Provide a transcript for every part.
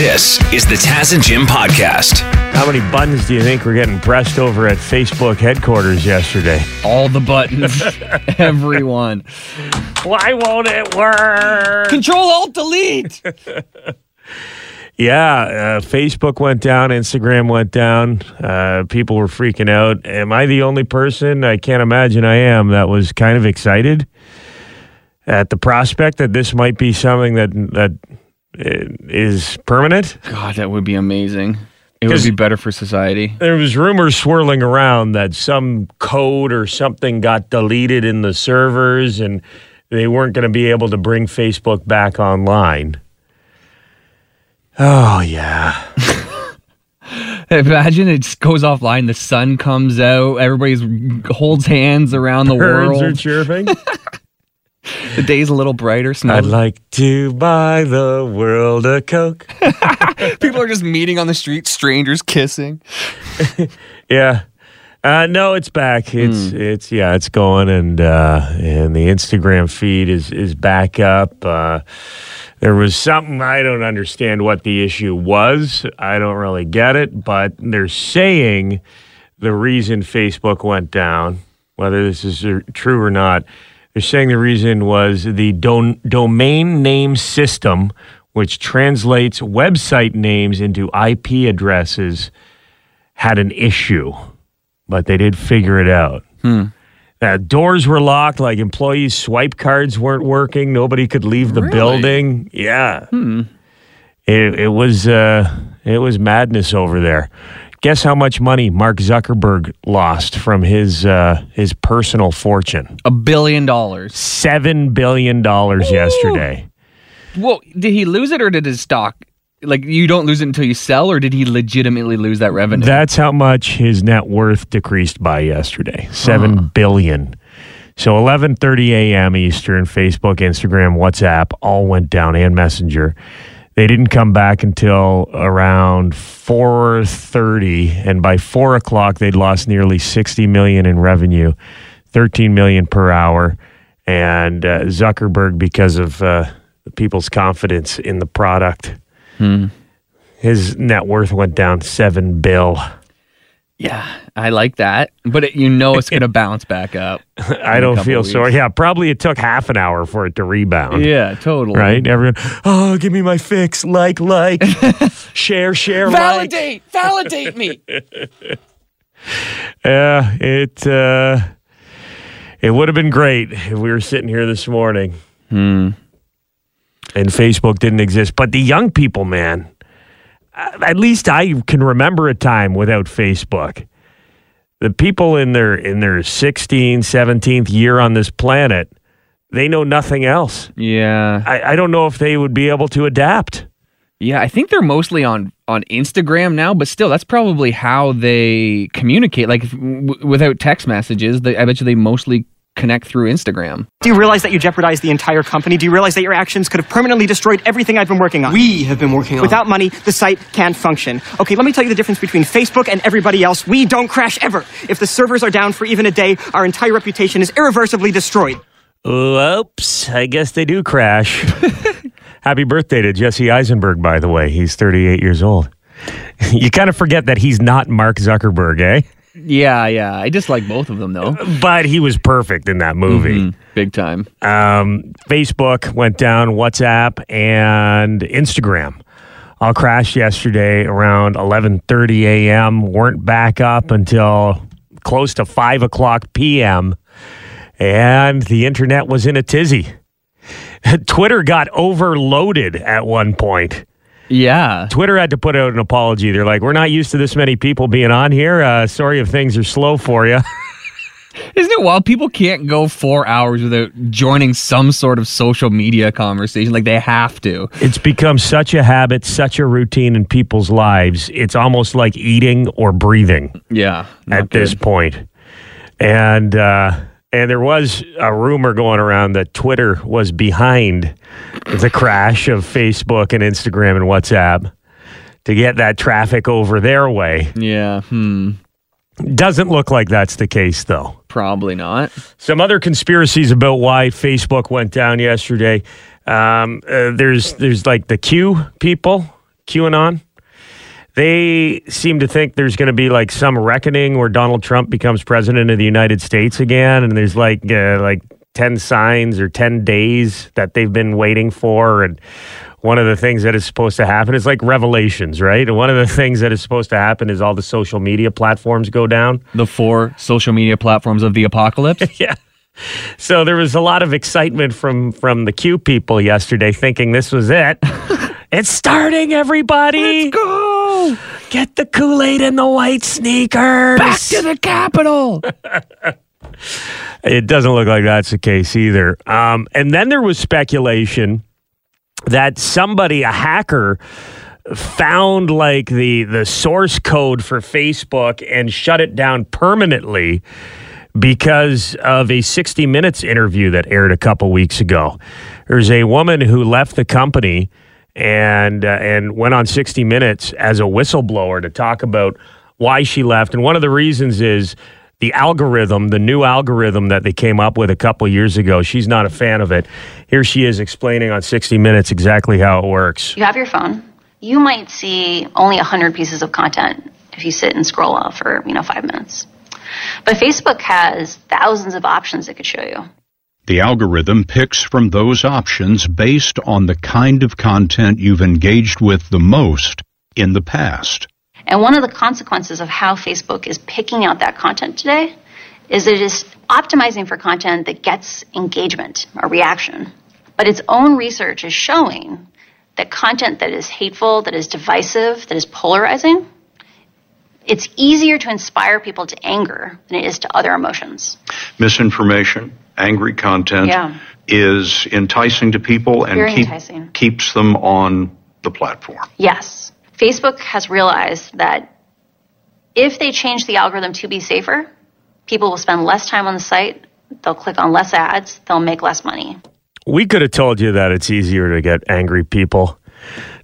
This is the Taz and Jim podcast. How many buttons do you think were getting pressed over at Facebook headquarters yesterday? All the buttons, everyone. Why won't it work? Control Alt Delete. Yeah, uh, Facebook went down, Instagram went down. Uh, people were freaking out. Am I the only person? I can't imagine I am. That was kind of excited at the prospect that this might be something that that is permanent. God, that would be amazing. It would be better for society. There was rumors swirling around that some code or something got deleted in the servers and they weren't going to be able to bring Facebook back online. Oh yeah. Imagine it just goes offline. The sun comes out. Everybody holds hands around the Birds are chirping. The day's a little brighter. Snow. I'd like to buy the world a Coke. People are just meeting on the street. Strangers kissing. Yeah. Uh, no, it's back. It's it's yeah, it's going and uh, and the Instagram feed is is back up. Uh, there was something I don't understand what the issue was. I don't really get it, but they're saying the reason Facebook went down, whether this is true or not, they're saying the reason was the don- domain name system, which translates website names into IP addresses, had an issue, but they did figure it out. Uh, doors were locked, like employees' swipe cards weren't working. Nobody could leave the Really? building. Yeah. It, it was uh, it was madness over there. Guess how much money Mark Zuckerberg lost from his uh, his personal fortune? A billion dollars. Seven billion dollars yesterday. Well, did he lose it or did his stock? Like you don't lose it until you sell, or did he legitimately lose that revenue? That's how much his net worth decreased by yesterday. Seven billion. So 11:30 a.m. Eastern, Facebook, Instagram, WhatsApp all went down and Messenger. They didn't come back until around 4:30, and by four o'clock, they'd lost nearly 60 million in revenue, 13 million per hour, and uh, Zuckerberg, because of uh, the people's confidence in the product, his net worth went down seven bill. Yeah, I like that, but it, you know it's gonna bounce back up. I don't feel weeks. sorry. Yeah, probably it took half an hour for it to rebound. Yeah, totally. Right? Everyone, oh, give me my fix. Like, like, share, share, like. Validate, validate me. Yeah, it uh, it would have been great if we were sitting here this morning Hmm. and Facebook didn't exist. But the young people, man, Uh, at least I can remember a time without Facebook. The people in their in their 16th, 17th year on this planet, they know nothing else. Yeah, I, I don't know if they would be able to adapt. yeah. I think they're mostly on on Instagram now, but still, that's probably how they communicate. Like if, w- without text messages, they, I bet you they mostly connect through Instagram. Do you realize that you jeopardized the entire company? Do you realize that your actions could have permanently destroyed everything I've been working on? We have been working on. Without money, the site can't function. Okay, let me tell you the difference between Facebook and everybody else. We don't crash ever. If the servers are down for even a day, our entire reputation is irreversibly destroyed. Oops, I guess they do crash. Happy birthday to Jesse Eisenberg, by the way. He's 38 years old. You kind of forget that he's not Mark Zuckerberg, eh? Yeah, yeah. I just like both of them though. But he was perfect in that movie. Mm, big time. Um, Facebook went down, WhatsApp and Instagram all crashed yesterday around 11:30 a.m. weren't back up until close to 5 o'clock p.m. and the internet was in a tizzy. Twitter got overloaded at one point. Yeah. Twitter had to put out an apology. They're like, "We're not used to this many people being on here. Uh, sorry if things are slow for you." Isn't it wild? People can't go four hours without joining some sort of social media conversation. Like they have to. It's become such a habit, such a routine in people's lives. It's almost like eating or breathing Yeah. at this point. And uh, and there was a rumor going around that Twitter was behind the crash of Facebook and Instagram and WhatsApp to get that traffic over their way. Yeah. Hmm. Doesn't look like that's the case though. Probably not. Some other conspiracies about why Facebook went down yesterday. Um, uh, there's there's like the Q people, QAnon. They seem to think there's going to be like some reckoning where Donald Trump becomes president of the United States again, and there's like uh, like ten signs or ten days that they've been waiting for, and one of the things that is supposed to happen is like revelations, right? And one of the things that is supposed to happen is all the social media platforms go down. The four social media platforms of the apocalypse. yeah. So there was a lot of excitement from from the Q people yesterday, thinking this was it. it's starting, everybody. Let's go. Get the Kool Aid and the white sneakers. Back to the Capitol. it doesn't look like that's the case either. Um, and then there was speculation that somebody, a hacker, found like the the source code for Facebook and shut it down permanently because of a 60 minutes interview that aired a couple weeks ago. There's a woman who left the company and uh, and went on 60 minutes as a whistleblower to talk about why she left and one of the reasons is the algorithm, the new algorithm that they came up with a couple years ago. She's not a fan of it. Here she is explaining on 60 Minutes exactly how it works. You have your phone. You might see only 100 pieces of content if you sit and scroll for, you know, 5 minutes. But Facebook has thousands of options it could show you. The algorithm picks from those options based on the kind of content you've engaged with the most in the past. And one of the consequences of how Facebook is picking out that content today is it is optimizing for content that gets engagement or reaction. But its own research is showing that content that is hateful, that is divisive, that is polarizing, it's easier to inspire people to anger than it is to other emotions. Misinformation, angry content Yeah. is enticing to people and Very keep- enticing. keeps them on the platform. Yes. Facebook has realized that if they change the algorithm to be safer, people will spend less time on the site, they'll click on less ads, they'll make less money. We could have told you that it's easier to get angry people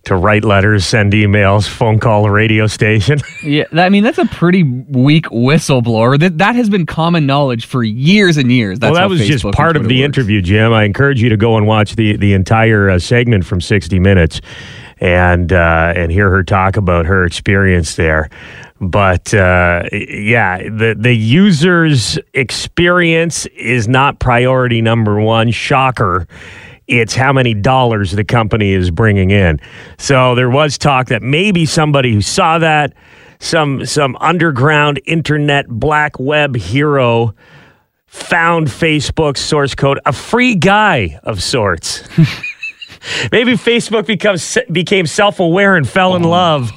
to write letters, send emails, phone call a radio station. Yeah, I mean that's a pretty weak whistleblower. That that has been common knowledge for years and years. That's well, that was just Facebook and part of the works. interview, Jim. I encourage you to go and watch the the entire uh, segment from 60 Minutes and uh, and hear her talk about her experience there. But uh, yeah, the the user's experience is not priority number one. Shocker. It's how many dollars the company is bringing in. So there was talk that maybe somebody who saw that, some some underground internet black web hero found Facebook's source code, a free guy of sorts. Maybe Facebook becomes became self aware and fell in oh. love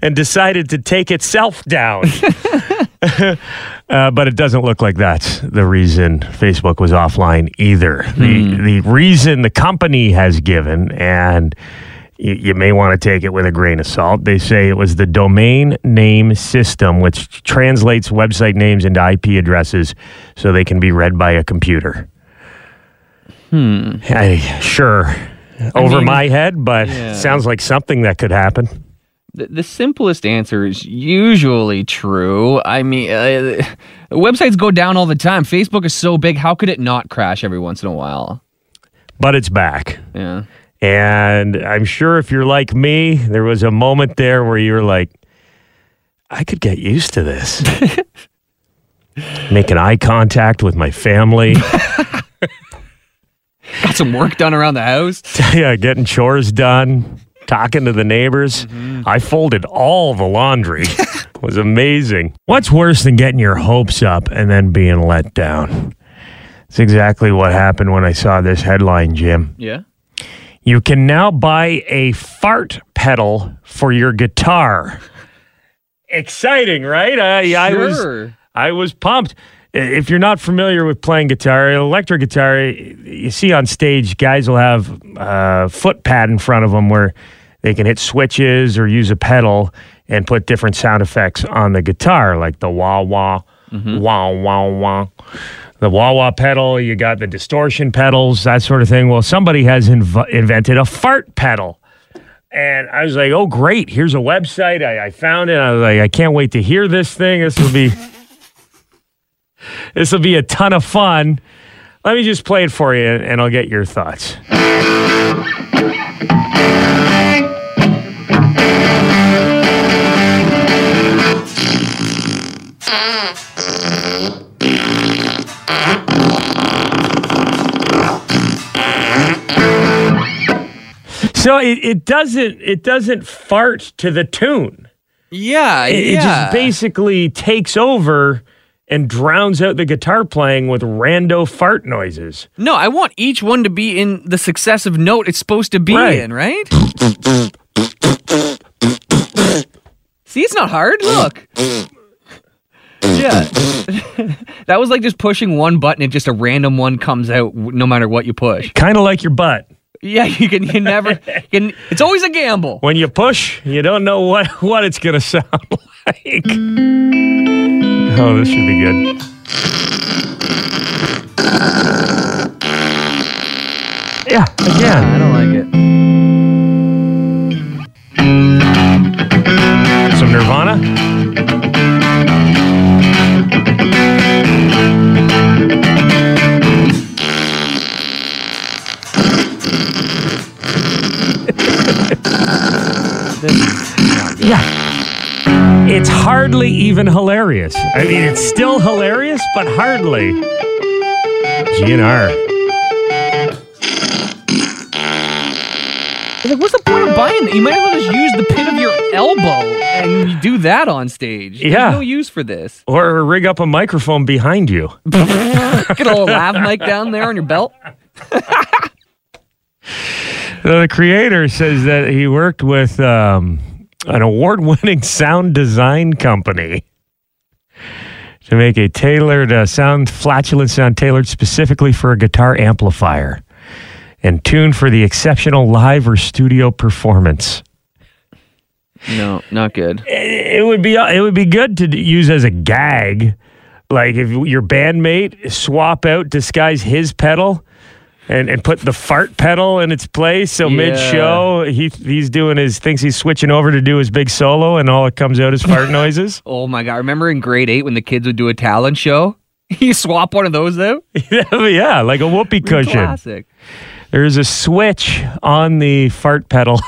and decided to take itself down. uh, but it doesn't look like that's the reason Facebook was offline either. The the reason the company has given, and you, you may want to take it with a grain of salt. They say it was the domain name system, which translates website names into IP addresses so they can be read by a computer. Hmm. sure. Over mean, my head, but yeah. sounds like something that could happen. The, the simplest answer is usually true. I mean, uh, websites go down all the time. Facebook is so big, how could it not crash every once in a while? But it's back. Yeah. And I'm sure if you're like me, there was a moment there where you were like, I could get used to this. Making eye contact with my family. Got some work done around the house. yeah, getting chores done, talking to the neighbors. Mm-hmm. I folded all the laundry. it was amazing. What's worse than getting your hopes up and then being let down? It's exactly what happened when I saw this headline, Jim. Yeah. You can now buy a fart pedal for your guitar. Exciting, right? I, I was I was pumped. If you're not familiar with playing guitar, electric guitar, you see on stage, guys will have a foot pad in front of them where they can hit switches or use a pedal and put different sound effects on the guitar, like the wah wah, mm-hmm. wah wah wah. The wah wah pedal, you got the distortion pedals, that sort of thing. Well, somebody has inv- invented a fart pedal. And I was like, oh, great. Here's a website. I, I found it. I was like, I can't wait to hear this thing. This will be. This will be a ton of fun. Let me just play it for you and I'll get your thoughts. It, it doesn't it doesn't fart to the tune. Yeah, It, it just basically takes over and drowns out the guitar playing with rando fart noises. No, I want each one to be in the successive note it's supposed to be Right. in, right? See, it's not hard. Look. Yeah. that was like just pushing one button and just a random one comes out no matter what you push. Kind of like your butt. Yeah, you can you never can it's always a gamble. When you push, you don't know what, what it's going to sound like. Oh, this should be good. Yeah, again. Ah, I don't like it. Some Nirvana. Hardly even hilarious. I mean, it's still hilarious, but hardly. GNR. Like, what's the point of buying that? You might as well just use the pin of your elbow and do that on stage. Yeah. There's no use for this. Or rig up a microphone behind you. Get a little lav mic down there on your belt. The creator says that he worked with um, an award winning sound design company to make a tailored uh, sound, flatulent sound tailored specifically for a guitar amplifier and tuned for the exceptional live or studio performance. No, not good. It would be it would be good to use as a gag, like if your bandmate swap out, disguise his pedal, and, and put the fart pedal in its place. So Yeah. mid show, he he's doing his thinks he's switching over to do his big solo, and all it comes out is fart noises. Oh my god! Remember in grade eight when the kids would do a talent show? You swap one of those out. yeah, like a whoopee cushion. Classic. There's a switch on the fart pedal.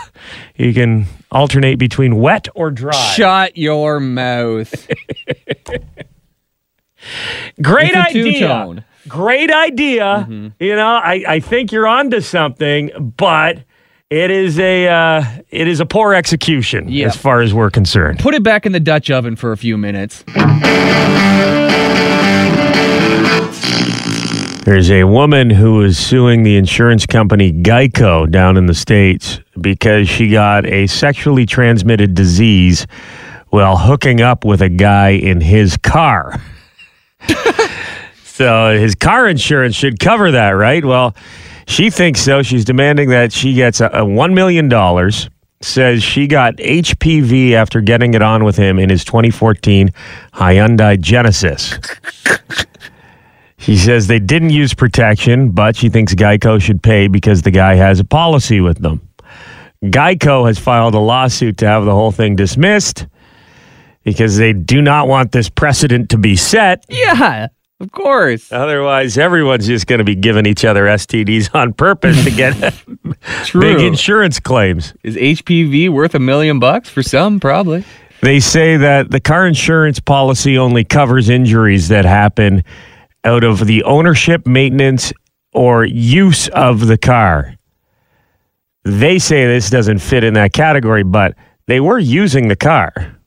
You can alternate between wet or dry. Shut your mouth. Great idea. two-tone. Great idea. Mm-hmm. You know, I, I think you're onto something, but it is a uh, it is a poor execution Yeah. as far as we're concerned. Put it back in the Dutch oven for a few minutes. There's a woman who is suing the insurance company Geico down in the States because she got a sexually transmitted disease while hooking up with a guy in his car. so uh, his car insurance should cover that, right? Well, she thinks so. She's demanding that she gets a, a $1 million. Says she got HPV after getting it on with him in his 2014 Hyundai Genesis. She says they didn't use protection, but she thinks Geico should pay because the guy has a policy with them. Geico has filed a lawsuit to have the whole thing dismissed because they do not want this precedent to be set. Yeah, of course. Otherwise, everyone's just going to be giving each other STDs on purpose to get big insurance claims. Is HPV worth a million bucks for some? Probably. They say that the car insurance policy only covers injuries that happen out of the ownership, maintenance, or use of the car. They say this doesn't fit in that category, but they were using the car.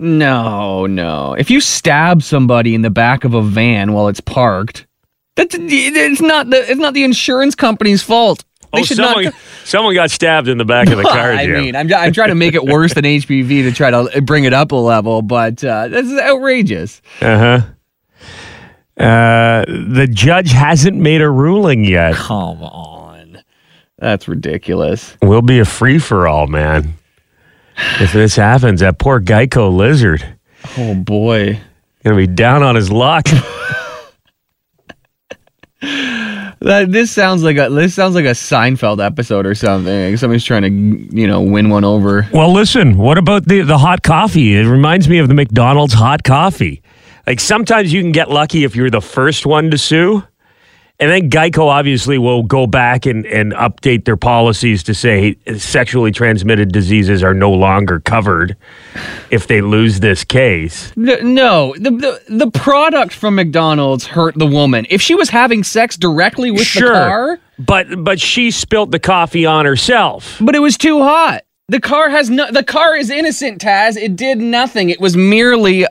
No, no. If you stab somebody in the back of a van while it's parked, that's it's not the it's not the insurance company's fault. They oh, should someone, not. someone got stabbed in the back of the car, I mean, I'm, I'm trying to make it worse than HPV to try to bring it up a level, but uh, this is outrageous. uh-huh. Uh The judge hasn't made a ruling yet. Come on, that's ridiculous. We'll be a free for all, man. If this happens, that poor Geico lizard Oh boy. gonna be down on his luck. That this sounds like a this sounds like a Seinfeld episode or something. Like somebody's trying to you know win one over. Well, listen, what about the, the hot coffee? It reminds me of the McDonald's hot coffee. Like sometimes you can get lucky if you're the first one to sue. And then Geico obviously will go back and, and update their policies to say sexually transmitted diseases are no longer covered if they lose this case. No, the, the the product from McDonald's hurt the woman. If she was having sex directly with the car, But but she spilt the coffee on herself. but it was too hot. The car has no. The car is innocent, Taz. It did nothing. It was merely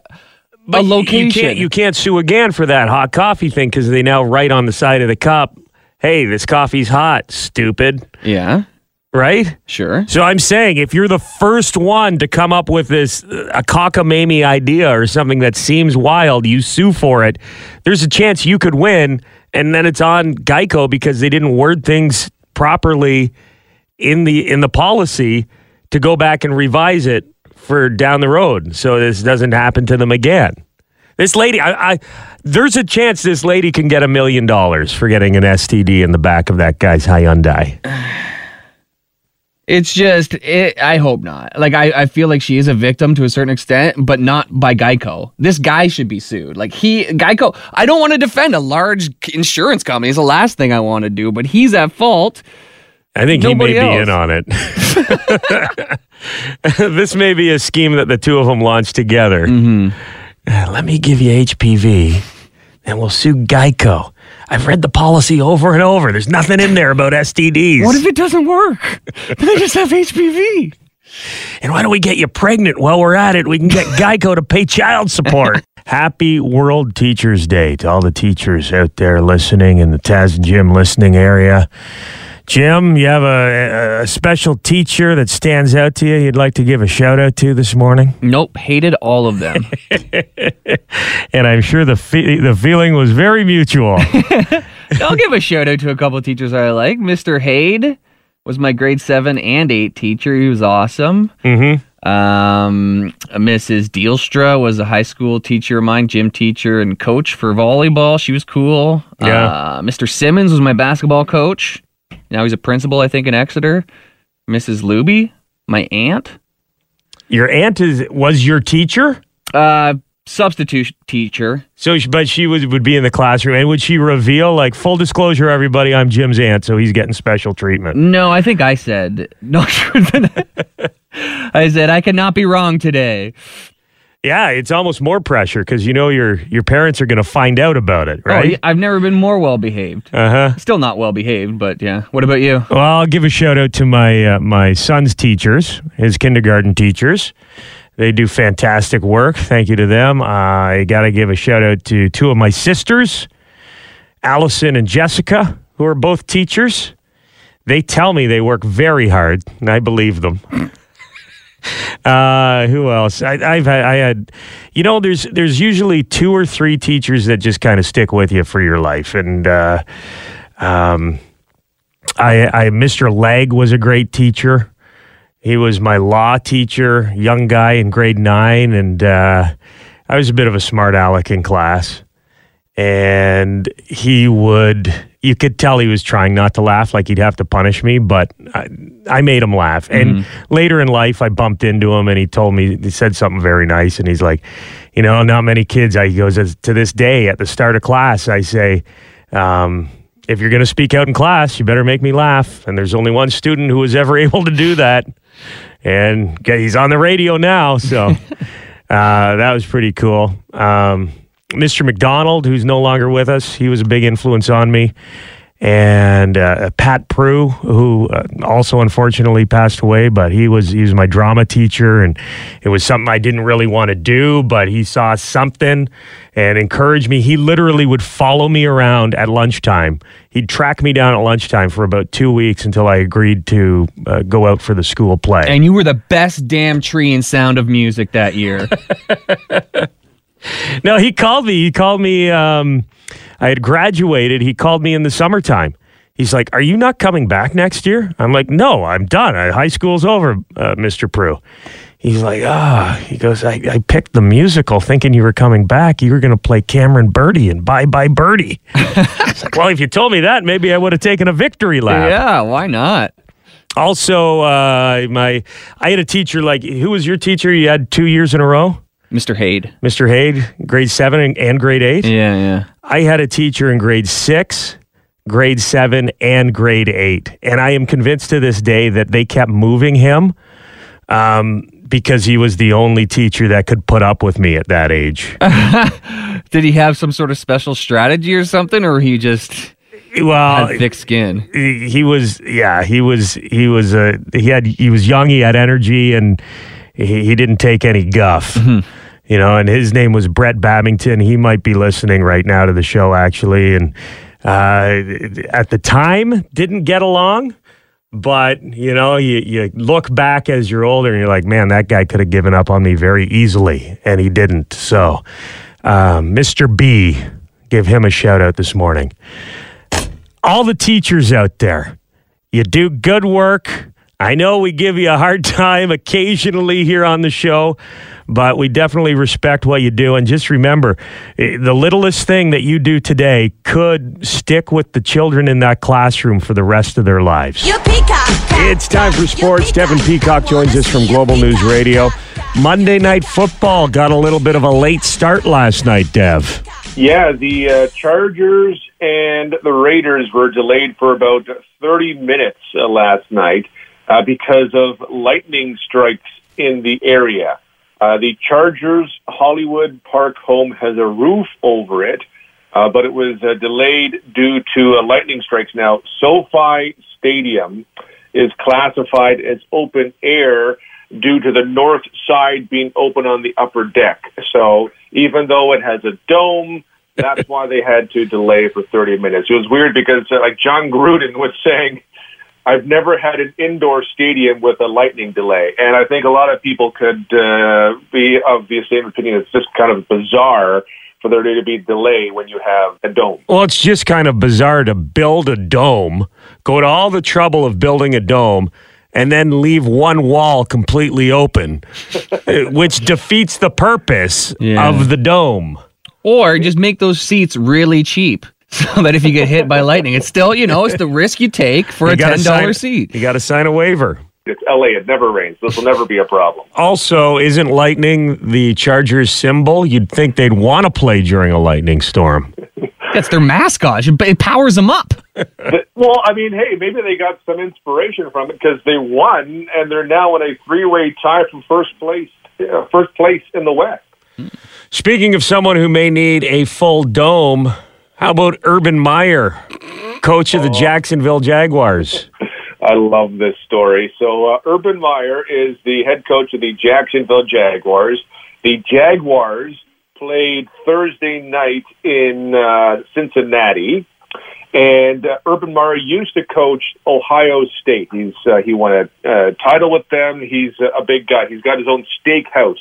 But a location. You can't, you can't sue again for that hot coffee thing because they now write on the side of the cup, hey, this coffee's hot, stupid. yeah, Right? sure. So I'm saying if you're the first one to come up with this uh, a cockamamie idea or something that seems wild, you sue for it. There's a chance you could win, and then it's on Geico because they didn't word things properly in the in the policy to go back and revise it for down the road, so this doesn't happen to them again. This lady, I, I there's a chance this lady can get a million dollars for getting an STD in the back of that guy's Hyundai. It's just, it, I hope not. Like, I, I feel like she is a victim to a certain extent, but not by Geico. This guy should be sued. Like, he, Geico, I don't want to defend a large insurance company. It's the last thing I want to do, but he's at fault. I think Nobody he may else. be in on it. this may be a scheme that the two of them launched together. Mm-hmm. Uh, let me give you HPV, and we'll sue Geico. I've read the policy over and over. There's nothing in there about STDs. What if it doesn't work? they just have HPV. and why don't we get you pregnant while we're at it? We can get Geico to pay child support. Happy World Teachers Day to all the teachers out there listening in the Taz and Jim listening area. Jim, you have a, a special teacher that stands out to you you'd like to give a shout out to this morning? Nope, hated all of them. And I'm sure the, fe- the feeling was very mutual. I'll give a shout out to a couple teachers I like. Mr. Haid was my grade seven and eight teacher. He was awesome. mm-hmm. Um, Mrs. Dealstra was a high school teacher of mine, gym teacher and coach for volleyball. She was cool. Yeah. Uh, Mr. Simmons was my basketball coach. Now he's a principal, I think, in Exeter. Mrs. Luby, my aunt. Your aunt is was your teacher? Uh, substitute teacher. So, but she was would be in the classroom, and would she reveal like full disclosure, everybody? I'm Jim's aunt, so he's getting special treatment. No, I think I said no truth than that. I said I cannot be wrong today. Yeah, it's almost more pressure because you know your your parents are going to find out about it, Oh, right? yeah, I've never been more well behaved. Uh huh. Still not well behaved, but yeah. What about you? Well, I'll give a shout out to my uh, my son's teachers, his kindergarten teachers. They do fantastic work. Thank you to them. I got to give a shout out to two of my sisters, Allison and Jessica, who are both teachers. They tell me they work very hard, and I believe them. Uh, who else? I, I've had, I had, you know, there's there's usually two or three teachers that just kind of stick with you for your life, and uh, um, I, I Mr. Legg was a great teacher. He was my law teacher, young guy in grade nine, and uh, I was a bit of a smart aleck in class. And he would, you could tell he was trying not to laugh, like he'd have to punish me, but I, I made him laugh. And later in life, I bumped into him and he told me, he said something very nice. And he's like, you know, not many kids, I, he goes, "As- to this day, at the start of class, I say, um, if you're going to speak out in class, you better make me laugh. And there's only one student who was ever able to do that. And he's on the radio now. So uh, that was pretty cool. Um, Mr. McDonald, who's no longer with us, he was a big influence on me. And uh, Pat Prue, who uh, also unfortunately passed away, but he was he was my drama teacher, and it was something I didn't really want to do, but he saw something and encouraged me. He literally would follow me around at lunchtime. He'd track me down at lunchtime for about two weeks until I agreed to uh, go out for the school play. And you were the best damn tree in Sound of Music that year. No, he called me. He called me. Um, I had graduated. He called me in the summertime. He's like, "Are you not coming back next year?" I'm like, "No, I'm done. I, high school's over, uh, Mr. Prue." He's like, "Ah." he goes, I, "I picked the musical thinking you were coming back. You were going to play Cameron Birdie and Bye Bye Birdie." like, well, if you told me that, maybe I would have taken a victory lap. yeah, why not? Also, uh, my I had a teacher like who was your teacher? You had two years in a row, Mr. Haid. Mr. Haig, grade seven and, and grade eight. Yeah, yeah. I had a teacher in grade six grade seven, and grade eight. And I am convinced to this day that they kept moving him um, because he was the only teacher that could put up with me at that age. Did he have some sort of special strategy or something, or he just well, had thick skin? he he was yeah he was he was uh, he had he was young he had energy and he, he didn't take any guff you know and his name was brett babington. He might be listening right now to the show actually. And uh, at the time didn't get along but you know you, you look back as you're older and you're like man that guy could have given up on me very easily and he didn't. So um, mr b give him a shout out this morning. All the teachers out there, you do good work. I know we give you a hard time occasionally here on the show, but we definitely respect what you do. And just remember, eh, the littlest thing that you do today could stick with the children in that classroom for the rest of their lives. It's time for sports. Devin Peacock joins us from Global News Radio. Monday Night Football got a little bit of a late start last night, Dev. Yeah, the uh, Chargers and the Raiders were delayed for about 30 minutes uh, last night uh, because of lightning strikes in the area. Uh, the Chargers Hollywood Park home has a roof over it, uh, but it was uh, delayed due to uh, lightning strikes. Now, SoFi Stadium is classified as open air due to the north side being open on the upper deck. So even though it has a dome, that's why they had to delay for 30 minutes. It was weird because, uh, like Jon Gruden was saying, I've never had an indoor stadium with a lightning delay, and I think a lot of people could uh, be of the same opinion. It's just kind of bizarre for there to be delay when you have a dome. Well, it's just kind of bizarre to build a dome, go to all the trouble of building a dome, and then leave one wall completely open, which defeats the purpose Yeah. of the dome. Or just make those seats really cheap so that if you get hit by lightning, it's still, you know, it's the risk you take for You a $10 sign- seat. You got to sign a waiver. It's LA. It never rains. This will never be a problem. Also, isn't lightning the Chargers symbol? You'd think they'd want to play during a lightning storm. That's their mascot. It it powers them up. Well, I mean, hey, maybe they got some inspiration from it because they won, and they're now in a three-way tie for first place, uh, first place in the West. Speaking of someone who may need a full dome, how about Urban Meyer, coach of the Jacksonville Jaguars? I love this story. So, uh, Urban Meyer is the head coach of the Jacksonville Jaguars. The Jaguars played Thursday night in uh, Cincinnati, and uh, Urban Meyer used to coach Ohio State. He's uh, he won a uh, title with them. He's a big guy. He's got his own steakhouse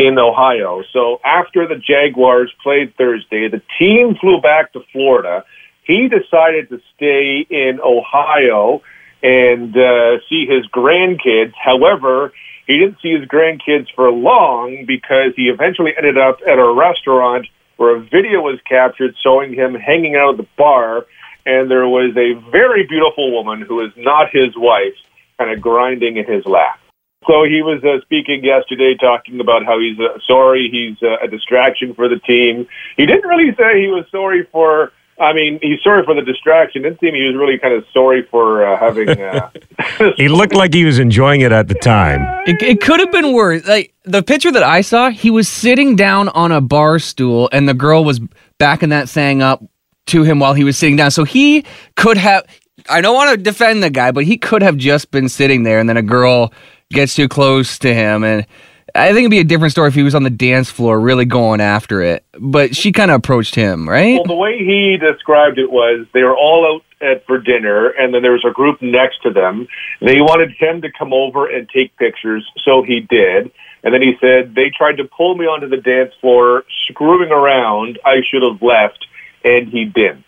in Ohio. So after the Jaguars played Thursday, the team flew back to Florida. He decided to stay in Ohio and uh, see his grandkids. However, he didn't see his grandkids for long because he eventually ended up at a restaurant where a video was captured showing him hanging out at the bar, and there was a very beautiful woman who is not his wife kind of grinding in his lap. So he was uh, speaking yesterday, talking about how he's uh, sorry, he's uh, a distraction for the team. He didn't really say he was sorry for. I mean, he's sorry for the distraction. It didn't seem he was really kind of sorry for uh, having. Uh, He looked like he was enjoying it at the time. It, it could have been worse. Like the picture that I saw, he was sitting down on a bar stool, and the girl was backing that saying up to him while he was sitting down. So he could have. I don't want to defend the guy, but he could have just been sitting there, and then a girl gets too close to him, and I think it'd be a different story if he was on the dance floor, really going after it. But she kind of approached him, right? well, the way he described it was they were all out at for dinner, and then there was a group next to them. They wanted him to come over and take pictures, so he did. And then he said they tried to pull me onto the dance floor, screwing around. I should have left, and he didn't.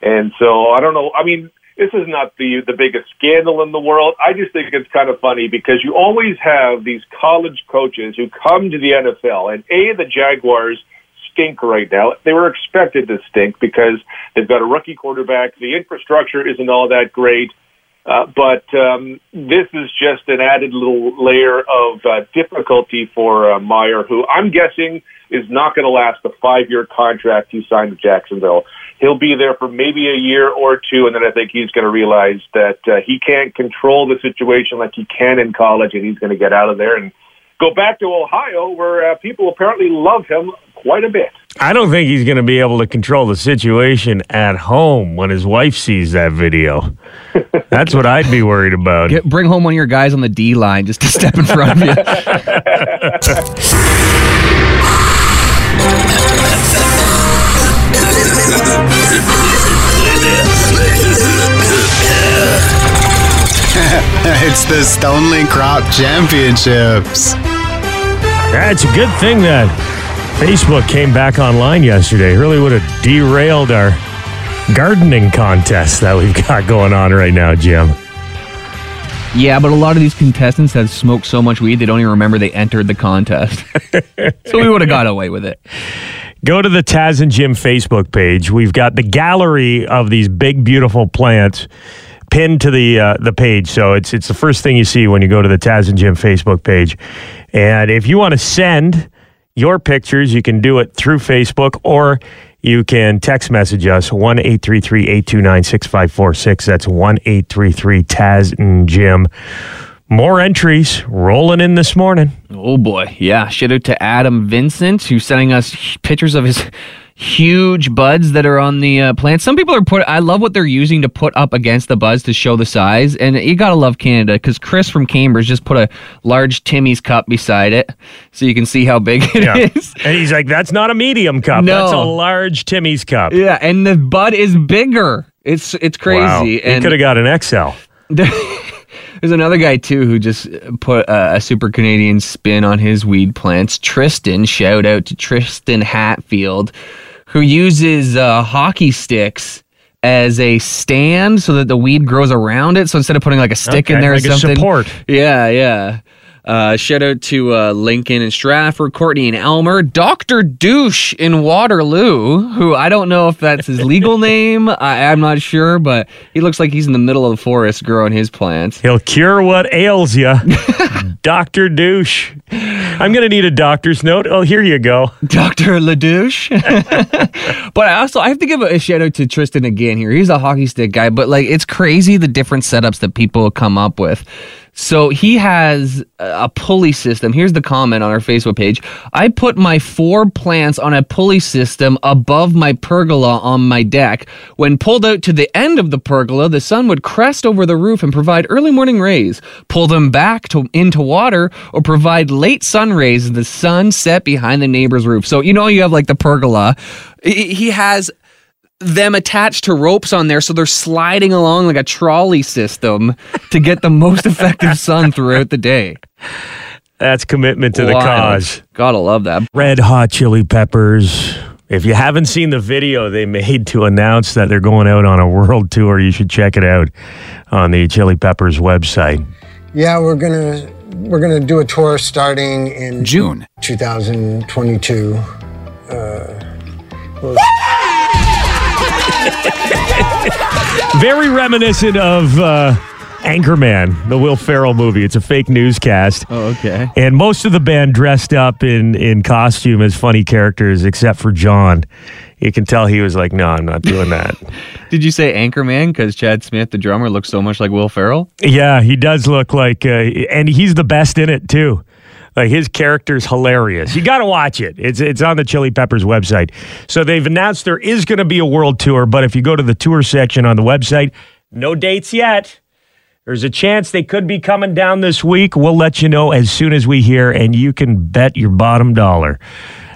And so I don't know. I mean, this is not the the biggest scandal in the world. I just think it's kind of funny because you always have these college coaches who come to the NFL, and a the Jaguars stink right now. They were expected to stink because they've got a rookie quarterback. The infrastructure isn't all that great. Uh, but um, this is just an added little layer of uh, difficulty for uh, Meyer, who I'm guessing is not going to last the five-year contract he signed with Jacksonville. He'll be there for maybe a year or two, and then I think he's going to realize that uh, he can't control the situation like he can in college, and he's going to get out of there and go back to Ohio, where uh, people apparently love him quite a bit. I don't think he's going to be able to control the situation at home when his wife sees that video. That's what I'd be worried about. Get, bring home one of your guys on the D line just to step in front of you. it's the Stonely Crop Championships. It's a good thing that Facebook came back online yesterday. Really would have derailed our gardening contest that we've got going on right now, Jim. Yeah, but a lot of these contestants have smoked so much weed they don't even remember they entered the contest. so we would have got away with it. Go to the Taz and Jim Facebook page. We've got the gallery of these big, beautiful plants pinned to the uh, the page. So it's it's the first thing you see when you go to the Taz and Jim Facebook page. And if you want to send your pictures, you can do it through Facebook or you can text message us 1 829 6546. That's 1 Taz and Jim. More entries rolling in this morning. Oh boy. Yeah. Shout out to Adam Vincent who's sending us pictures of his huge buds that are on the uh, plant. Some people are put. I love what they're using to put up against the buds to show the size. And you gotta love Canada because Chris from Cambridge just put a large Timmy's cup beside it, so you can see how big it Yeah. is. And he's like, that's not a medium cup. No. That's a large Timmy's cup. Yeah, and the bud is bigger. It's it's crazy. Wow. He could have got an XL. There's another guy too who just put a, a super Canadian spin on his weed plants. Tristan, shout out to Tristan Hatfield, who uses uh, hockey sticks as a stand so that the weed grows around it. So instead of putting like a stick in there or like a something, support. Yeah, yeah. Uh, shout out to uh, Lincoln and Stratford, Courtney and Elmer, Doctor Douche in Waterloo, who I don't know if that's his legal name. I, I'm not sure, but he looks like he's in the middle of the forest growing his plants. He'll cure what ails you. Dr. Douche. I'm going to need a doctor's note. Oh, here you go. Dr. LaDouche. but I also I have to give a shout out to Tristan again here. He's a hockey stick guy, but like it's crazy the different setups that people come up with. So he has a pulley system. Here's the comment on our Facebook page. I put my four plants on a pulley system above my pergola on my deck. When pulled out to the end of the pergola, the sun would crest over the roof and provide early morning rays. Pull them back to into water or provide late sun rays as the sun set behind the neighbor's roof. So you know you have like the pergola. He he has them attached to ropes on there so they're sliding along like a trolley system to get the most effective sun throughout the day. That's commitment to the cause. Gotta love that. Red Hot Chili Peppers. If you haven't seen the video they made to announce that they're going out on a world tour, you should check it out on the Chili Peppers website. Yeah, we're gonna we're gonna do a tour starting in June. 2022. Uh, Very reminiscent of uh, Anchorman, the Will Ferrell movie. It's a fake newscast. Oh, okay. And most of the band dressed up in, in costume as funny characters, except for John. You can tell he was like, no, I'm not doing that. Did you say Anchorman? Because Chad Smith, the drummer, looks so much like Will Ferrell. yeah, he does look like, uh, and he's the best in it too. Like his character's hilarious. You got to watch it. It's it's on the Chili Peppers website. So they've announced there is going to be a world tour, but if you go to the tour section on the website, no dates yet. There's a chance they could be coming down this week. We'll let you know as soon as we hear, and you can bet your bottom dollar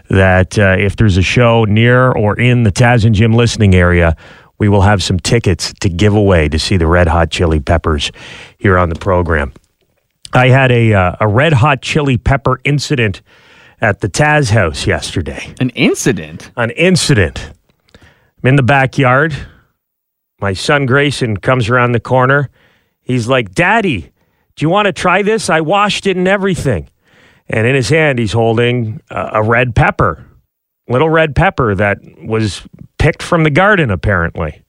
that uh, if there's a show near or in the Taz and Jim listening area, we will have some tickets to give away to see the Red Hot Chili Peppers here on the program. I had a uh, a Red Hot Chili Pepper incident at the Taz house yesterday. An incident. An incident. I'm in the backyard. My son Grayson comes around the corner. He's like, Daddy, do you want to try this? I washed it and everything. And in his hand, he's holding a, a red pepper, little red pepper that was picked from the garden, apparently.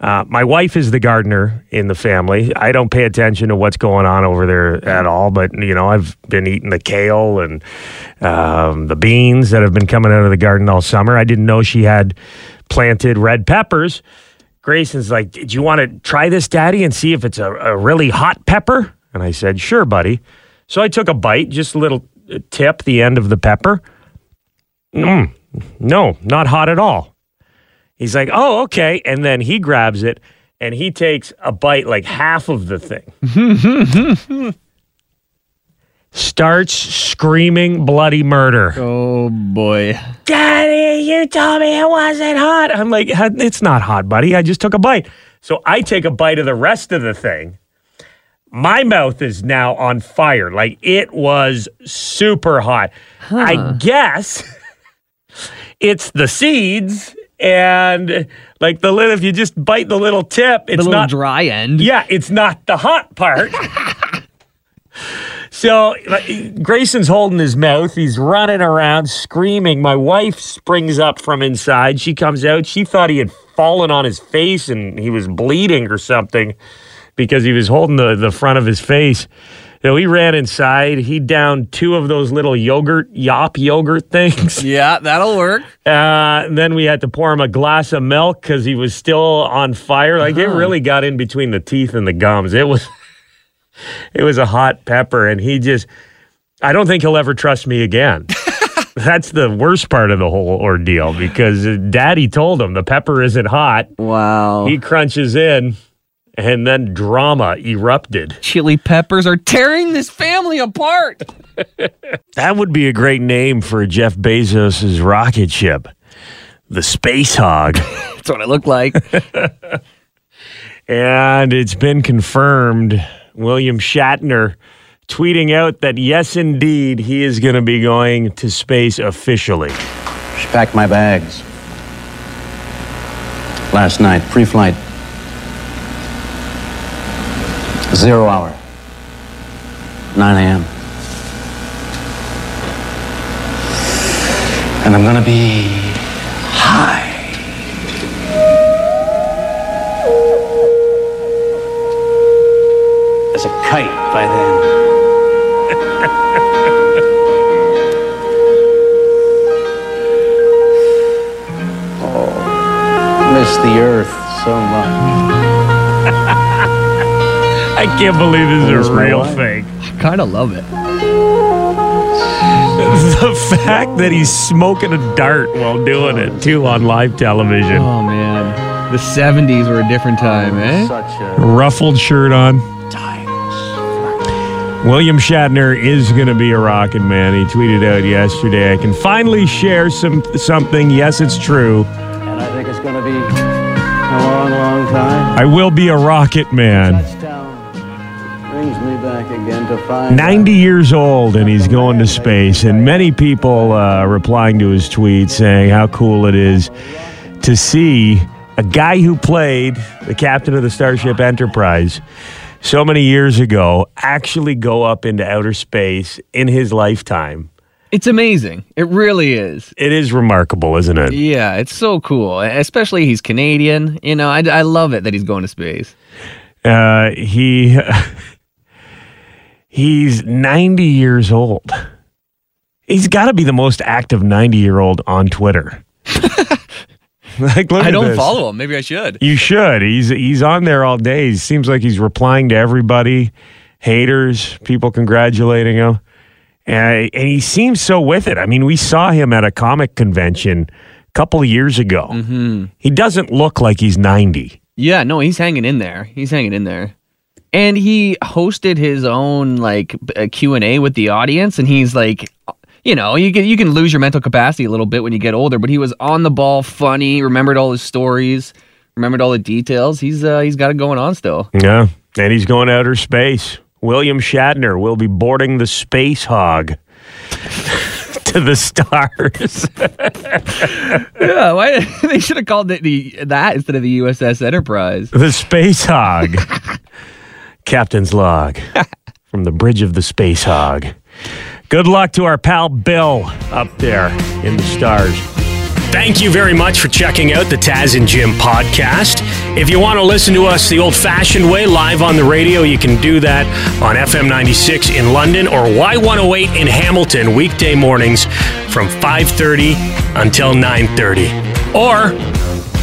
Uh, my wife is the gardener in the family. I don't pay attention to what's going on over there at all, but you know, I've been eating the kale and um, the beans that have been coming out of the garden all summer. I didn't know she had planted red peppers. Grayson's like, "Did you want to try this, Daddy, and see if it's a, a really hot pepper?" And I said, "Sure, buddy." So I took a bite, just a little uh, tip, the end of the pepper. Mm, no, not hot at all. He's like, oh, okay. And then he grabs it and he takes a bite, like half of the thing. Starts screaming bloody murder. Oh boy. Daddy, you told me it wasn't hot. I'm like, it's not hot, buddy. I just took a bite. So I take a bite of the rest of the thing. My mouth is now on fire. Like it was super hot. I guess it's the seeds and like the little, if you just bite the little tip, it's not dry end. yeah, it's not the hot part. so like, Grayson's holding his mouth. He's running around screaming. My wife springs up from inside. She comes out. She thought he had fallen on his face and he was bleeding or something because he was holding the, the front of his face. Know, he ran inside. He downed two of those little yogurt, yop yogurt things. Yeah, that'll work. Uh, then we had to pour him a glass of milk because he was still on fire. Like it really got in between the teeth and the gums. It was, it was a hot pepper, and he just. I don't think he'll ever trust me again. That's the worst part of the whole ordeal because uh, Daddy told him the pepper isn't hot. Wow. He crunches in, and then drama erupted. Chili peppers are tearing this family apart. That would be a great name for Jeff Bezos' rocket ship, the Space Hog. That's what it looked like. And it's been confirmed. William Shatner tweeting out that yes, indeed, he is going to be going to space officially. She packed my bags. Last night, pre flight. Zero hour. 9 a.m. And I'm gonna be high. As a kite by then. oh, Miss the earth so much. I can't believe this is a real wife? I kind of love it. The fact that he's smoking a dart while doing it, too, on live television. Oh man, the '70s were a different time, eh? Such a Ruffled shirt on. William Shatner is going to be a rocket man. He tweeted out yesterday, I can finally share some something. Yes, it's true. And I think it's gonna be a long, long time. I will be a rocket man. 90 years old and he's going to space and many people uh, replying to his tweet saying how cool it is to see a guy who played the captain of the starship enterprise so many years ago actually go up into outer space in his lifetime It's amazing. It really is. it is remarkable isn't it Yeah, it's so cool. Especially he's Canadian. You know, I, I love it that he's going to space. uh, he he's 90 years old he's got to be the most active 90 year old on twitter like look I at don't this. follow him. Maybe I should. You should. He's he's on there all day. He seems like he's replying to everybody, haters, people congratulating him, and and he seems so with it. I mean, we saw him at a comic convention a couple of years ago. Mm-hmm. He doesn't look like he's ninety. Yeah, no, he's hanging in there. He's hanging in there. And he hosted his own like Q and A with the audience, and he's like, you know, you can you can lose your mental capacity a little bit when you get older, but he was on the ball, funny, remembered all his stories, remembered all the details. He's uh, he's got it going on still. Yeah, and he's going outer space. William Shatner will be boarding the Space Hog to the stars. yeah, why they should have called it the that instead of the USS Enterprise. The Space Hog. Captain's log from the bridge of the Space Hog. Good luck to our pal Bill up there in the stars. Thank you very much for checking out the Taz and Jim podcast. If you want to listen to us the old fashioned way, live on the radio, you can do that on FM 96 in London or Y108 in Hamilton, weekday mornings from 5.30 until 9.30. Or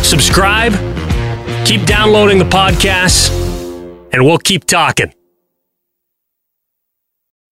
subscribe, keep downloading the podcasts, and we'll keep talking.